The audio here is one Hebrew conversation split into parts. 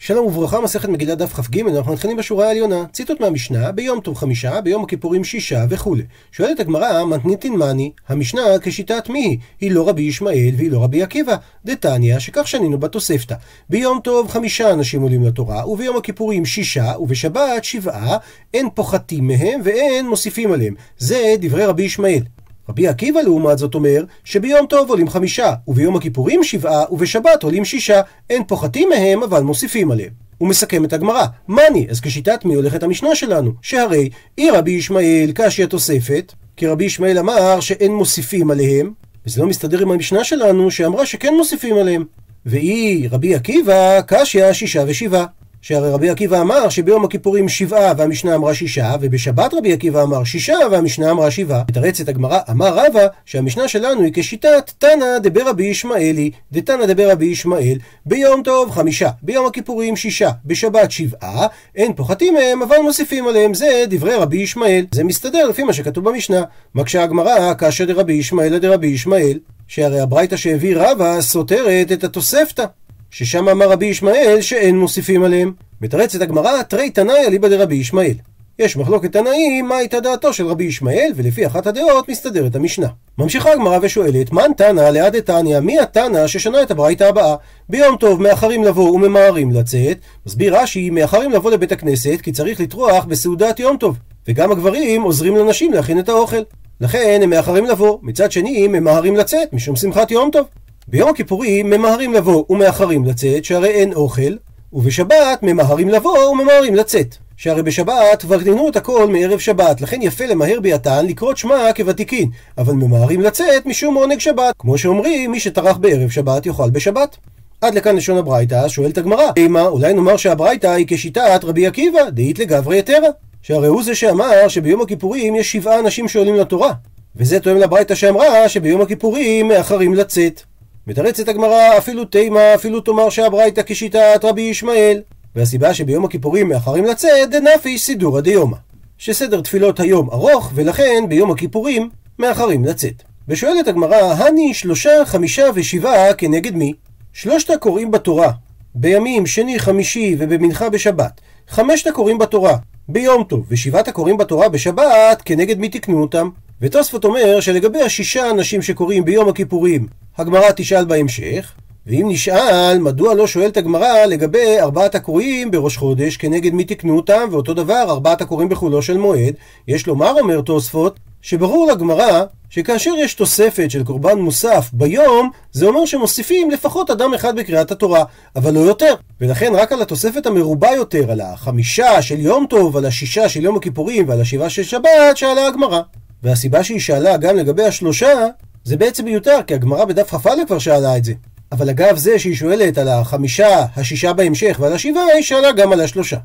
שלום וברכה, מסכת מגילת דף כ"ג, אנחנו מתחילים בשורה העליונה. ציטוט מהמשנה, ביום טוב חמישה, ביום הכיפורים שישה וכולי. שואלת הגמרא, מתניתין מאני, המשנה כשיטת מי היא? היא לא רבי ישמעאל והיא לא רבי עקיבא. דתניא, שכך שנינו בתוספתא. ביום טוב חמישה אנשים עולים לתורה, וביום הכיפורים שישה, ובשבת שבעה, אין פוחתים מהם ואין מוסיפים עליהם. זה דברי רבי ישמעאל. רבי עקיבא לעומת זאת אומר שביום טוב עולים חמישה, וביום הכיפורים שבעה, ובשבת עולים שישה, אין פוחתים מהם אבל מוסיפים עליהם. הוא מסכם את הגמרא, מאני, אז כשיטת מי הולכת המשנה שלנו? שהרי אי רבי ישמעאל קשי התוספת, כי רבי ישמעאל אמר שאין מוסיפים עליהם, וזה לא מסתדר עם המשנה שלנו שאמרה שכן מוסיפים עליהם. ואי רבי עקיבא קשיא שישה ושבעה. שהרי רבי עקיבא אמר שביום הכיפורים שבעה והמשנה אמרה שישה, ובשבת רבי עקיבא אמר שישה והמשנה אמרה שבעה. מתרצת הגמרא, אמר רבא שהמשנה שלנו היא כשיטת תנא דבר רבי ישמעאלי, דתנא דבר רבי ישמעאל, ביום טוב חמישה, ביום הכיפורים שישה, בשבת שבעה, אין פוחתים מהם אבל מוסיפים עליהם, זה דברי רבי ישמעאל. זה מסתדר לפי מה שכתוב במשנה. מקשה הגמרא, קשה דרבי ישמעאל דרבי ישמעאל, שהרי הברייתא שהביא רבא סותרת את התוספתא. ששם אמר רבי ישמעאל שאין מוסיפים עליהם. מתרצת הגמרא, תרי תנאי אליבא דרבי ישמעאל. יש מחלוקת תנאים מה הייתה דעתו של רבי ישמעאל, ולפי אחת הדעות מסתדרת המשנה. ממשיכה הגמרא ושואלת, מן תנא ליד דתניא, מי התנא ששנה את הברייתא הבאה? ביום טוב מאחרים לבוא וממהרים לצאת, מסביר רש"י, מאחרים לבוא לבית הכנסת כי צריך לטרוח בסעודת יום טוב, וגם הגברים עוזרים לנשים להכין את האוכל. לכן הם מאחרים לבוא, מצד שני הם ממהרים לצאת משום שמחת יום טוב. ביום הכיפורים ממהרים לבוא ומאחרים לצאת, שהרי אין אוכל, ובשבת ממהרים לבוא וממהרים לצאת. שהרי בשבת תנו את הכל מערב שבת, לכן יפה למהר ביתן לקרות שמע כוותיקין, אבל ממהרים לצאת משום עונג שבת, כמו שאומרים, מי שטרח בערב שבת יאכל בשבת. עד לכאן לשון הברייתא, שואלת הגמרא, אימה, אולי נאמר שהברייתא היא כשיטת רבי עקיבא, דאית לגברי יתרה. שהרי הוא זה שאמר שביום הכיפורים יש שבעה אנשים שעולים לתורה. וזה תואם לברייתא שאמרה שביום הכיפורים מאחרים לצאת. מתרצת הגמרא, אפילו תימה, אפילו תאמר שהברייתא כשיטת רבי ישמעאל. והסיבה שביום הכיפורים מאחרים לצאת, דנפי סידורא דיומא. שסדר תפילות היום ארוך, ולכן ביום הכיפורים מאחרים לצאת. ושואלת הגמרא, הני שלושה, חמישה ושבעה כנגד מי? שלושת הקוראים בתורה, בימים שני, חמישי ובמנחה בשבת. חמשת הקוראים בתורה, ביום טוב, ושבעת הקוראים בתורה בשבת, כנגד מי תקנו אותם? ותוספות אומר שלגבי השישה אנשים שקוראים ביום הכיפורים, הגמרא תשאל בהמשך, ואם נשאל, מדוע לא שואלת הגמרא לגבי ארבעת הקוראים בראש חודש, כנגד מי תקנו אותם, ואותו דבר ארבעת הקוראים בחולו של מועד, יש לומר, אומר תוספות, שברור לגמרא שכאשר יש תוספת של קורבן מוסף ביום, זה אומר שמוסיפים לפחות אדם אחד בקריאת התורה, אבל לא יותר. ולכן רק על התוספת המרובה יותר, על החמישה של יום טוב, על השישה של יום הכיפורים ועל השבעה של שבת, שאלה הגמרא. והסיבה שהיא שאלה גם לגבי השלושה, זה בעצם מיותר, כי הגמרא בדף כ"א כבר שאלה את זה. אבל אגב זה שהיא שואלת על החמישה, השישה בהמשך ועל השבעה, היא שאלה גם על השלושה.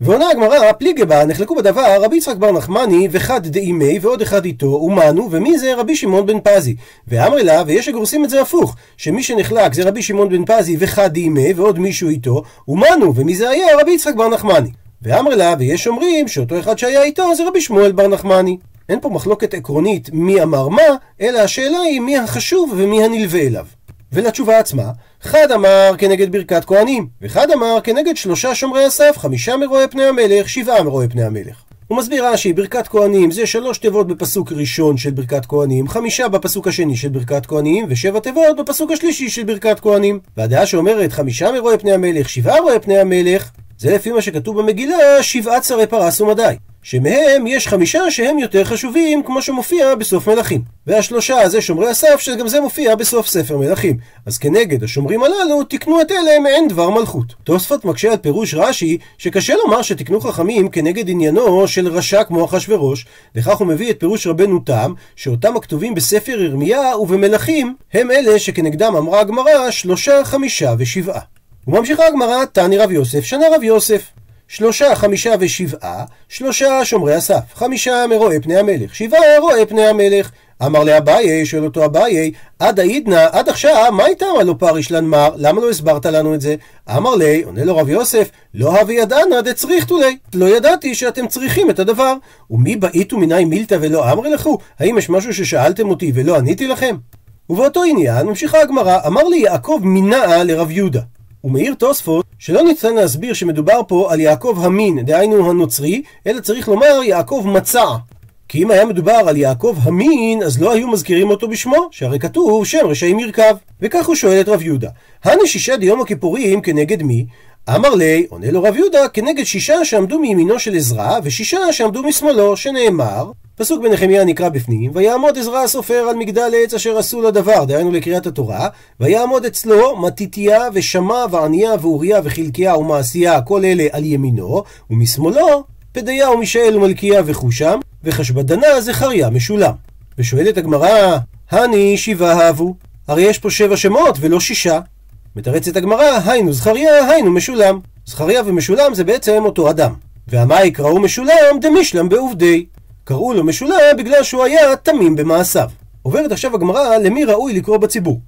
ועונה הגמרא, פליגי בה, נחלקו בדבר רבי יצחק בר נחמני וחד דאימי ועוד אחד איתו, ומנו, ומי זה רבי שמעון בן פזי. ואמרי לה, ויש שגורסים את זה הפוך, שמי שנחלק זה רבי שמעון בן פזי וחד דאימי ועוד מישהו איתו, ומנו, ומי זה היה רבי יצחק בר נחמני. ואמרי לה, ויש אומרים שאותו אחד שהיה איתו זה רבי שמואל בר נחמני. אין פה מחלוקת עקרונית מי אמר מה, אלא השאלה היא מי החשוב ומי הנלווה אליו. ולתשובה עצמה, חד אמר כנגד ברכת כהנים, וחד אמר כנגד שלושה שומרי הסף, חמישה מרואי פני המלך, שבעה מרואי פני המלך. הוא מסביר רש"י, ברכת כהנים זה שלוש תיבות בפסוק ראשון של ברכת כהנים, חמישה בפסוק השני של ברכת כהנים, ושבע תיבות בפסוק השלישי של ברכת כהנים. והדעה שאומרת חמישה מרואי פני המלך, שבעה מרואי פני המלך, זה לפי מה שכתוב במגילה, שבעת שרי פרס ומדי. שמהם יש חמישה שהם יותר חשובים, כמו שמופיע בסוף מלכים. והשלושה זה שומרי הסף, שגם זה מופיע בסוף ספר מלכים. אז כנגד השומרים הללו, תקנו את אלה מעין דבר מלכות. תוספות מקשה על פירוש רש"י, שקשה לומר שתקנו חכמים כנגד עניינו של רשע כמו אחשורוש, לכך הוא מביא את פירוש רבנו תם, שאותם הכתובים בספר ירמיה ובמלכים, הם אלה שכנגדם אמרה הגמרא שלושה, חמישה ושבעה. וממשיכה הגמרא, תני רב יוסף, שנה רב יוסף. שלושה, חמישה ושבעה, שלושה שומרי הסף, חמישה מרואי פני המלך, שבעה רואי פני המלך. אמר לאביי, שואל אותו אביי, עד העידנא, עד עכשיו, מה איתם הלא פריש לנמר? למה לא הסברת לנו את זה? אמר לי, עונה לו רב יוסף, לא הווי ידענא דצריכתו לי. לא ידעתי שאתם צריכים את הדבר. ומי באית ומיני מילתא ולא אמרי לכו? האם יש משהו ששאלתם אותי ולא עניתי לכם? ובאותו עניין ממשיכה הגמרא, אמר לי יעקב מנעה לרב יהודה. ומעיר תוספות שלא ניתן להסביר שמדובר פה על יעקב המין, דהיינו הנוצרי, אלא צריך לומר יעקב מצע. כי אם היה מדובר על יעקב המין, אז לא היו מזכירים אותו בשמו, שהרי כתוב שם רשעים ירכב. וכך הוא שואל את רב יהודה, הנשישה דיום הכיפורים כנגד מי? אמר לי, עונה לו רב יהודה, כנגד שישה שעמדו מימינו של עזרא, ושישה שעמדו משמאלו, שנאמר, פסוק בנחמיה נקרא בפנים, ויעמוד עזרא הסופר על מגדל עץ אשר עשו לדבר, דהיינו לקריאת התורה, ויעמוד אצלו מתתיה ושמע ועניה ואוריה וחלקיה ומעשיה, כל אלה על ימינו, ומשמאלו פדיה ומישאל ומלכיה וחושם, וחשבדנה זכריה משולם. ושואלת הגמרא, הני שבעה הבו, הרי יש פה שבע שמות ולא שישה. מתרצת הגמרא, היינו זכריה, היינו משולם. זכריה ומשולם זה בעצם אותו אדם. והמה יקראו משולם דמישלם בעובדי. קראו לו משולם בגלל שהוא היה תמים במעשיו. עוברת עכשיו הגמרא למי ראוי לקרוא בציבור.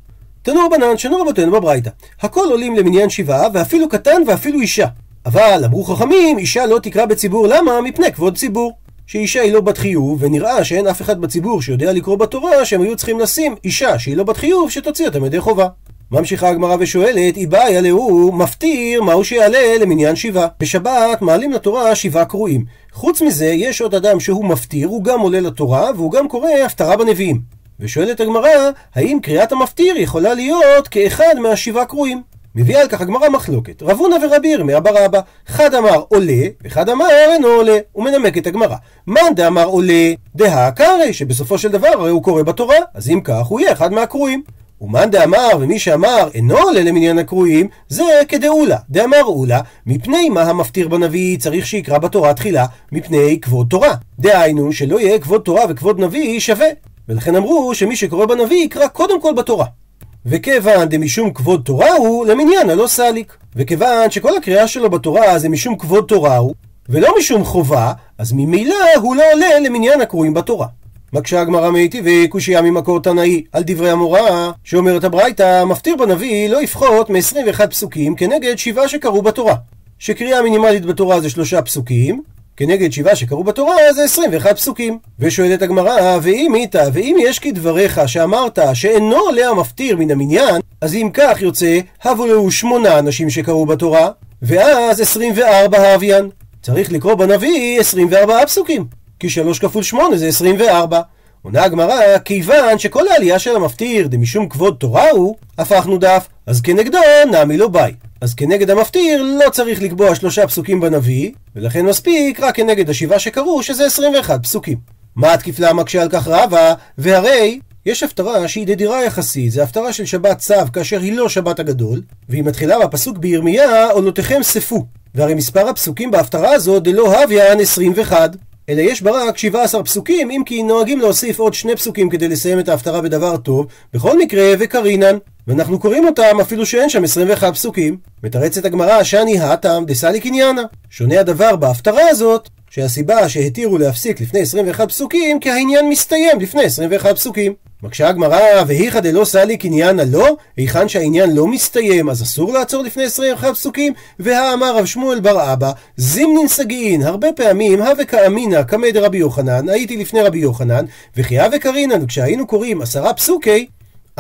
תנו רבנן שנו רבותינו בברייתא. הכל עולים למניין שבעה ואפילו קטן ואפילו אישה. אבל אמרו חכמים, אישה לא תקרא בציבור, למה? מפני כבוד ציבור. שאישה היא לא בת חיוב, ונראה שאין אף אחד בציבור שיודע לקרוא בתורה, שהם היו צריכים לשים אישה שהיא לא בת חיוב, שתוציא אותם ידי חובה. ממשיכה הגמרא ושואלת, איבאיה להוא מפטיר מהו שיעלה למניין שבעה. בשבת מעלים לתורה שבעה קרואים. חוץ מזה, יש עוד אדם שהוא מפטיר, הוא גם עולה לתורה, והוא גם קורא הפטרה בנביאים. ושואלת הגמרא, האם קריאת המפטיר יכולה להיות כאחד מהשבעה קרואים? מביאה על כך הגמרא מחלוקת. רב הונא ורבי ירמיה אבא, חד אמר עולה, וחד אמר אינו עולה. הוא מנמק את הגמרא. מאן דאמר עולה, דהא קרעי, שבסופו של דבר הרי הוא קורא בתורה, אז אם כך הוא יהיה אחד מהקרואים. ומאן דאמר, ומי שאמר אינו עולה למניין הקרואים, זה כדאולה. דאמר אולה, מפני מה המפטיר בנביא צריך שיקרא בתורה תחילה? מפני כבוד תורה. דהיינו, שלא יהיה כבוד תורה וכבוד נביא שווה. ולכן אמרו שמי שקורא בנביא יקרא קודם כל בתורה. וכיוון דמשום כבוד תורה הוא, למניין הלא סליק. וכיוון שכל הקריאה שלו בתורה זה משום כבוד תורה הוא, ולא משום חובה, אז ממילא הוא לא עולה למניין הקרואים בתורה. מקשה הגמרא מיטיבי קושייה ממקור תנאי על דברי המורה שאומרת הברייתא מפטיר בנביא לא יפחות מ-21 פסוקים כנגד שבעה שקראו בתורה שקריאה מינימלית בתורה זה שלושה פסוקים כנגד שבעה שקראו בתורה זה 21 פסוקים. ושואלת הגמרא, ואם איתה, ואם יש כדבריך שאמרת שאינו עולה המפטיר מן המניין, אז אם כך יוצא, הבו לו שמונה אנשים שקראו בתורה, ואז 24 האביין. צריך לקרוא בנביא 24 פסוקים, כי 3 כפול 8 זה 24. עונה הגמרא, כיוון שכל העלייה של המפטיר דמשום כבוד תורה הוא, הפכנו דף, אז כנגדו נעמי לו ביי. אז כנגד המפטיר לא צריך לקבוע שלושה פסוקים בנביא, ולכן מספיק רק כנגד השבעה שקראו, שזה 21 פסוקים. מה התקיף לה מקשה על כך רבה? והרי יש הפטרה שהיא דדירה יחסית, זה הפטרה של שבת צו כאשר היא לא שבת הגדול, והיא מתחילה בפסוק בירמיה, עונותיכם ספו. והרי מספר הפסוקים בהפטרה הזו דלא הוויין 21. אלא יש בה רק 17 פסוקים, אם כי נוהגים להוסיף עוד שני פסוקים כדי לסיים את ההפטרה בדבר טוב, בכל מקרה וקרינן. ואנחנו קוראים אותם אפילו שאין שם 21 פסוקים. מתרצת הגמרא, שאני האטם דסליק עניינה. שונה הדבר בהפטרה הזאת, שהסיבה שהתירו להפסיק לפני 21 פסוקים, כי העניין מסתיים לפני 21 פסוקים. מקשה הגמרא, והיכא דלא סליק עניינה לא, היכן שהעניין לא מסתיים, אז אסור לעצור לפני 21 פסוקים? והאמר רב שמואל בר אבא, זימנין סגין, הרבה פעמים, הווה כאמינא קמא דרבי יוחנן, הייתי לפני רבי יוחנן, וכי הווה קרינן, וכשהיינו קוראים עשרה פסוקי,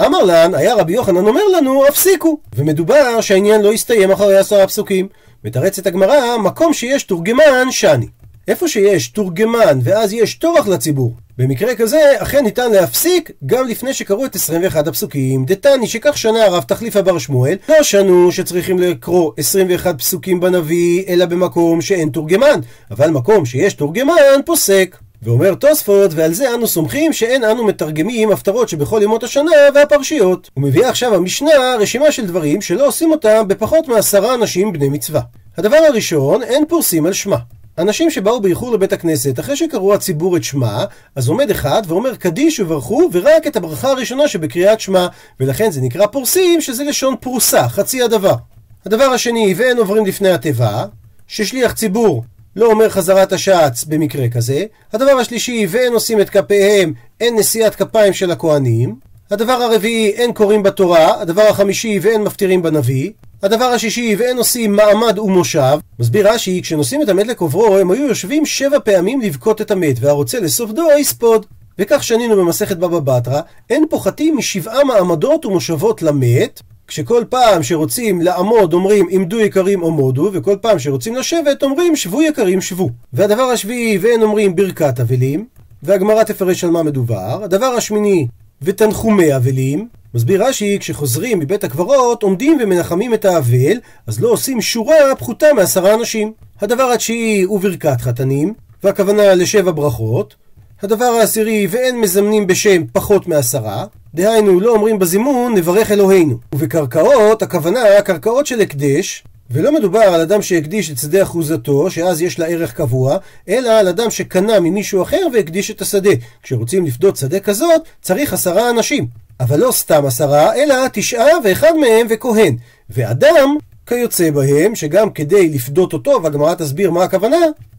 אמר לן, היה רבי יוחנן אומר לנו, הפסיקו. ומדובר שהעניין לא יסתיים אחרי עשרה פסוקים. מתרצת הגמרא, מקום שיש תורגמן, שני. איפה שיש תורגמן ואז יש טורח לציבור, במקרה כזה אכן ניתן להפסיק גם לפני שקראו את 21 הפסוקים. דתני שכך שנה הרב תחליף הבר שמואל, לא שנו שצריכים לקרוא 21 פסוקים בנביא, אלא במקום שאין תורגמן, אבל מקום שיש תורגמן פוסק. ואומר תוספות, ועל זה אנו סומכים שאין אנו מתרגמים הפטרות שבכל ימות השנה והפרשיות. הוא מביא עכשיו המשנה רשימה של דברים שלא עושים אותם בפחות מעשרה אנשים בני מצווה. הדבר הראשון, אין פורסים על שמה. אנשים שבאו באיחור לבית הכנסת, אחרי שקראו הציבור את שמע, אז עומד אחד ואומר קדיש וברכו, ורק את הברכה הראשונה שבקריאת שמע, ולכן זה נקרא פורסים, שזה לשון פרוסה, חצי הדבר. הדבר השני, ואין עוברים לפני התיבה, ששליח ציבור לא אומר חזרת השעץ במקרה כזה. הדבר השלישי, ואין עושים את כפיהם, אין נשיאת כפיים של הכהנים. הדבר הרביעי, אין קוראים בתורה. הדבר החמישי, ואין מפטירים בנביא. הדבר השישי, ואין עושים מעמד ומושב. מסביר רש"י, כשנושאים את המת לקוברו, הם היו יושבים שבע פעמים לבכות את המת, והרוצה לסוף דו יספוד. וכך שנינו במסכת בבא בתרא, אין פוחתים משבעה מעמדות ומושבות למת, כשכל פעם שרוצים לעמוד אומרים עמדו יקרים עמודו, וכל פעם שרוצים לשבת אומרים שבו יקרים שבו. והדבר השביעי, ואין אומרים ברכת אבלים, והגמרא תפרש על מה מדובר. הדבר השמיני, ותנחומי אבלים. מסביר רש"י, כשחוזרים מבית הקברות, עומדים ומנחמים את האבל, אז לא עושים שורה פחותה מעשרה אנשים. הדבר התשיעי הוא ברכת חתנים, והכוונה לשבע ברכות. הדבר העשירי, ואין מזמנים בשם פחות מעשרה. דהיינו, לא אומרים בזימון, נברך אלוהינו. ובקרקעות, הכוונה קרקעות של הקדש, ולא מדובר על אדם שהקדיש את שדה אחוזתו, שאז יש לה ערך קבוע, אלא על אדם שקנה ממישהו אחר והקדיש את השדה. כשרוצים לפדות שדה כזאת, צריך עשרה אנשים. אבל לא סתם עשרה, אלא תשעה ואחד מהם וכהן. ואדם כיוצא בהם, שגם כדי לפדות אותו, והגמרא תסביר מה הכוונה,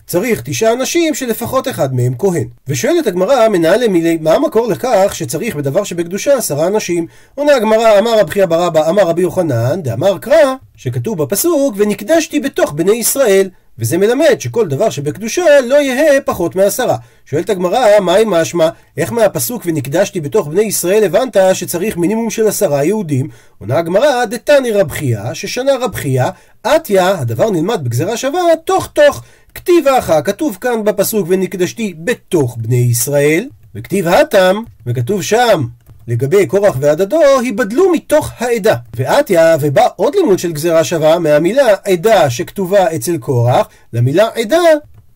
צריך תשעה אנשים שלפחות אחד מהם כהן. ושואלת הגמרא, מנהל למילי, מה המקור לכך שצריך בדבר שבקדושה עשרה אנשים? עונה הגמרא, אמר רבי אבא רבא, אמר רבי יוחנן, דאמר קרא, שכתוב בפסוק, ונקדשתי בתוך בני ישראל. וזה מלמד שכל דבר שבקדושה לא יהא פחות מעשרה. שואלת הגמרא, מהי משמע? איך מהפסוק ונקדשתי בתוך בני ישראל הבנת שצריך מינימום של עשרה יהודים? עונה הגמרא, דתני רב חייא, ששנה רב חייא, עטיה, הדבר נלמד בגזרה שווה, תוך תוך. כתיב האחר, כתוב כאן בפסוק ונקדשתי בתוך בני ישראל, וכתיב התם, וכתוב שם לגבי קורח ועדתו, היבדלו מתוך העדה. ועתיה, ובא עוד לימוד של גזירה שווה מהמילה עדה שכתובה אצל קורח, למילה עדה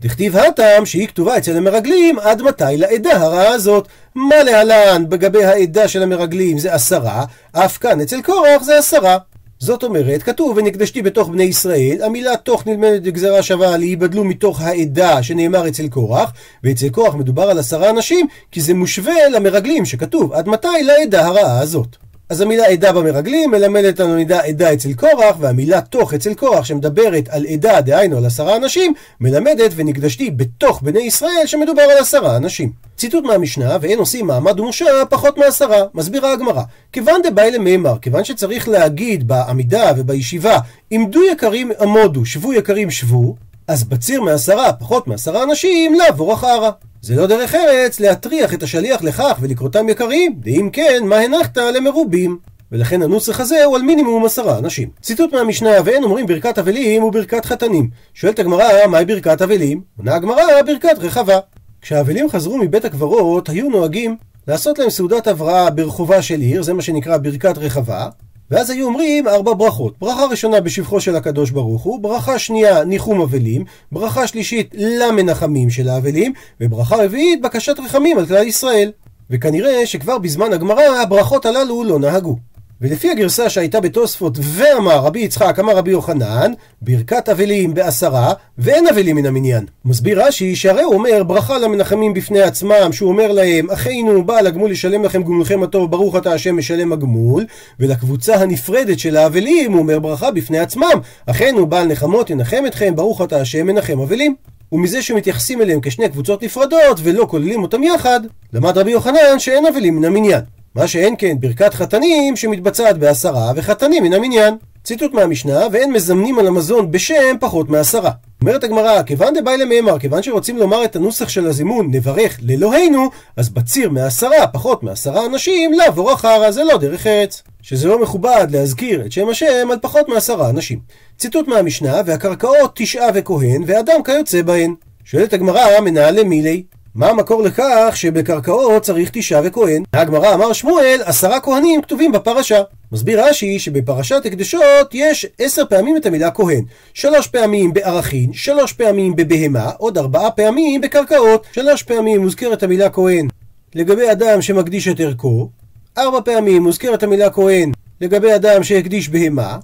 דכתיב הטעם שהיא כתובה אצל המרגלים עד מתי לעדה הרעה הזאת. מה להלן בגבי העדה של המרגלים זה עשרה, אף כאן אצל קורח זה עשרה. זאת אומרת, כתוב ונקדשתי בתוך בני ישראל, המילה תוך נלמדת בגזרה שווה להיבדלו מתוך העדה שנאמר אצל קורח, ואצל קורח מדובר על עשרה אנשים, כי זה מושווה למרגלים שכתוב עד מתי לעדה הרעה הזאת. אז המילה עדה במרגלים מלמדת לנו מידה עדה אצל קורח, והמילה תוך אצל קורח שמדברת על עדה, דהיינו על עשרה אנשים, מלמדת ונקדשתי בתוך בני ישראל שמדובר על עשרה אנשים. ציטוט מהמשנה, ואין עושים מעמד ומשה פחות מעשרה, מסבירה הגמרא. כיוון דבאי למימר, כיוון שצריך להגיד בעמידה ובישיבה, עמדו יקרים עמודו, שבו יקרים שבו, אז בציר מעשרה, פחות מעשרה אנשים, לעבור אחרה. זה לא דרך ארץ להטריח את השליח לכך ולקרותם יקרים, ואם כן, מה הנחת למרובים? ולכן הנוסח הזה הוא על מינימום עשרה אנשים. ציטוט מהמשנה, ואין אומרים ברכת אבלים וברכת חתנים. שואלת הגמרא, מהי ברכת אבלים? עונה הגמרא, ברכת רחבה. כשהאבלים חזרו מבית הקברות, היו נוהגים לעשות להם סעודת הבראה ברחובה של עיר, זה מה שנקרא ברכת רחבה, ואז היו אומרים ארבע ברכות. ברכה ראשונה בשבחו של הקדוש ברוך הוא, ברכה שנייה ניחום אבלים, ברכה שלישית למנחמים של האבלים, וברכה רביעית בקשת רחמים על כלל ישראל. וכנראה שכבר בזמן הגמרא הברכות הללו לא נהגו. ולפי הגרסה שהייתה בתוספות ואמר רבי יצחק אמר רבי יוחנן ברכת אבלים בעשרה ואין אבלים מן המניין. מסביר רש"י שהרי הוא אומר ברכה למנחמים בפני עצמם שהוא אומר להם אחינו בעל הגמול ישלם לכם גמולכם הטוב ברוך אתה השם משלם הגמול ולקבוצה הנפרדת של האבלים הוא אומר ברכה בפני עצמם אחינו בעל נחמות ינחם אתכם ברוך אתה השם מנחם אבלים. ומזה שמתייחסים אליהם כשני קבוצות נפרדות ולא כוללים אותם יחד, למד רבי יוחנן שאין אבלים מן המניין. מה שאין כן ברכת חתנים שמתבצעת בעשרה וחתנים מן המניין. ציטוט מהמשנה, ואין מזמנים על המזון בשם פחות מעשרה. אומרת הגמרא, כיוון דבאי למימר, כיוון שרוצים לומר את הנוסח של הזימון, נברך לאלוהינו, אז בציר מעשרה, פחות מעשרה אנשים, לעבור אחרה, זה לא דרך ארץ. שזה לא מכובד להזכיר את שם השם על פחות מעשרה אנשים. ציטוט מהמשנה, והקרקעות תשעה וכהן, ואדם כיוצא בהן. שואלת הגמרא, מנהלי מילי, מה המקור לכך שבקרקעות צריך תשעה וכהן? הגמרא אמר שמואל, עשרה כהנים כתובים בפרשה. מסביר רש"י שבפרשת הקדשות יש עשר פעמים את המילה כהן. שלוש פעמים בערכין, שלוש פעמים בבהמה, עוד ארבעה פעמים בקרקעות. שלוש פעמים מוזכרת המילה כהן לגבי אדם שמקדיש את ערכו, ארבע פעמים מוזכרת המילה כהן לגבי אדם שהקדיש בהמה,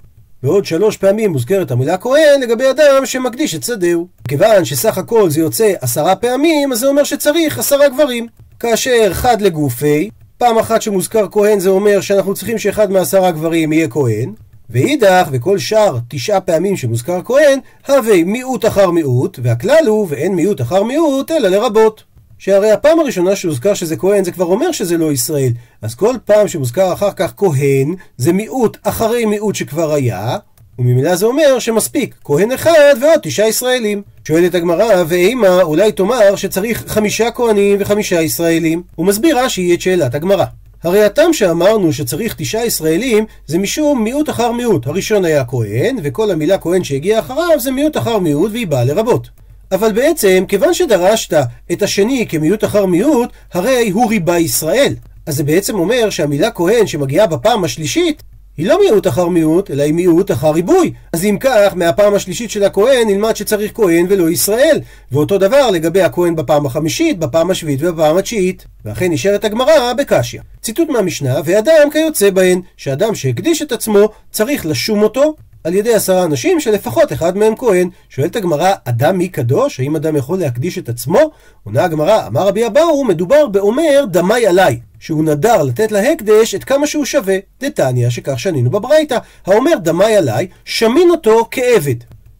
ועוד שלוש פעמים מוזכרת המילה כהן לגבי אדם שמקדיש את שדהו. כיוון שסך הכל זה יוצא עשרה פעמים, אז זה אומר שצריך עשרה גברים. כאשר חד לגופי, פעם אחת שמוזכר כהן זה אומר שאנחנו צריכים שאחד מעשרה גברים יהיה כהן, ואידך, וכל שאר תשעה פעמים שמוזכר כהן, הווה מיעוט אחר מיעוט, והכלל הוא ואין מיעוט אחר מיעוט, אלא לרבות. שהרי הפעם הראשונה שהוזכר שזה כהן זה כבר אומר שזה לא ישראל. אז כל פעם שמוזכר אחר כך כהן, זה מיעוט אחרי מיעוט שכבר היה, וממילא זה אומר שמספיק כהן אחד ועוד תשעה ישראלים. שואלת הגמרא, ואימה אולי תאמר שצריך חמישה כהנים וחמישה ישראלים? הוא מסביר רש"י את שאלת הגמרא. הרי הטעם שאמרנו שצריך תשעה ישראלים זה משום מיעוט אחר מיעוט. הראשון היה כהן, וכל המילה כהן שהגיע אחריו זה מיעוט אחר מיעוט והיא באה לרבות. אבל בעצם, כיוון שדרשת את השני כמיעוט אחר מיעוט, הרי הוא ריבה ישראל. אז זה בעצם אומר שהמילה כהן שמגיעה בפעם השלישית, היא לא מיעוט אחר מיעוט, אלא היא מיעוט אחר ריבוי. אז אם כך, מהפעם השלישית של הכהן נלמד שצריך כהן ולא ישראל. ואותו דבר לגבי הכהן בפעם החמישית, בפעם השביעית ובפעם התשיעית. ואכן נשארת הגמרא בקשיא. ציטוט מהמשנה, ואדם כיוצא בהן, שאדם שהקדיש את עצמו, צריך לשום אותו על ידי עשרה אנשים שלפחות אחד מהם כהן. שואלת הגמרא, אדם מי קדוש? האם אדם יכול להקדיש את עצמו? עונה הגמרא, אמר רבי אבאו, מדובר באומר דמי עליי. שהוא נדר לתת להקדש את כמה שהוא שווה. דתניא, שכך שנינו בברייתא, האומר דמי עליי, שמין אותו כעבד.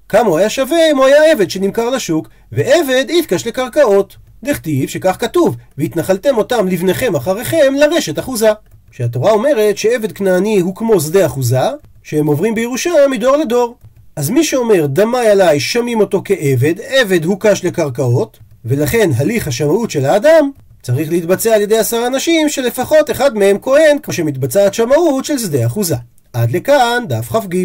כמה הוא היה שווה אם הוא היה עבד שנמכר לשוק, ועבד יתקש לקרקעות. דכתיב שכך כתוב, והתנחלתם אותם לבניכם אחריכם לרשת אחוזה. שהתורה אומרת שעבד כנעני הוא כמו שדה אחוזה, שהם עוברים בירושה מדור לדור. אז מי שאומר דמי עליי שמים אותו כעבד, עבד הוא קש לקרקעות, ולכן הליך השמאות של האדם צריך להתבצע על ידי עשרה אנשים שלפחות אחד מהם כהן, כמו שמתבצעת שמאות של שדה אחוזה. עד לכאן דף כ"ג.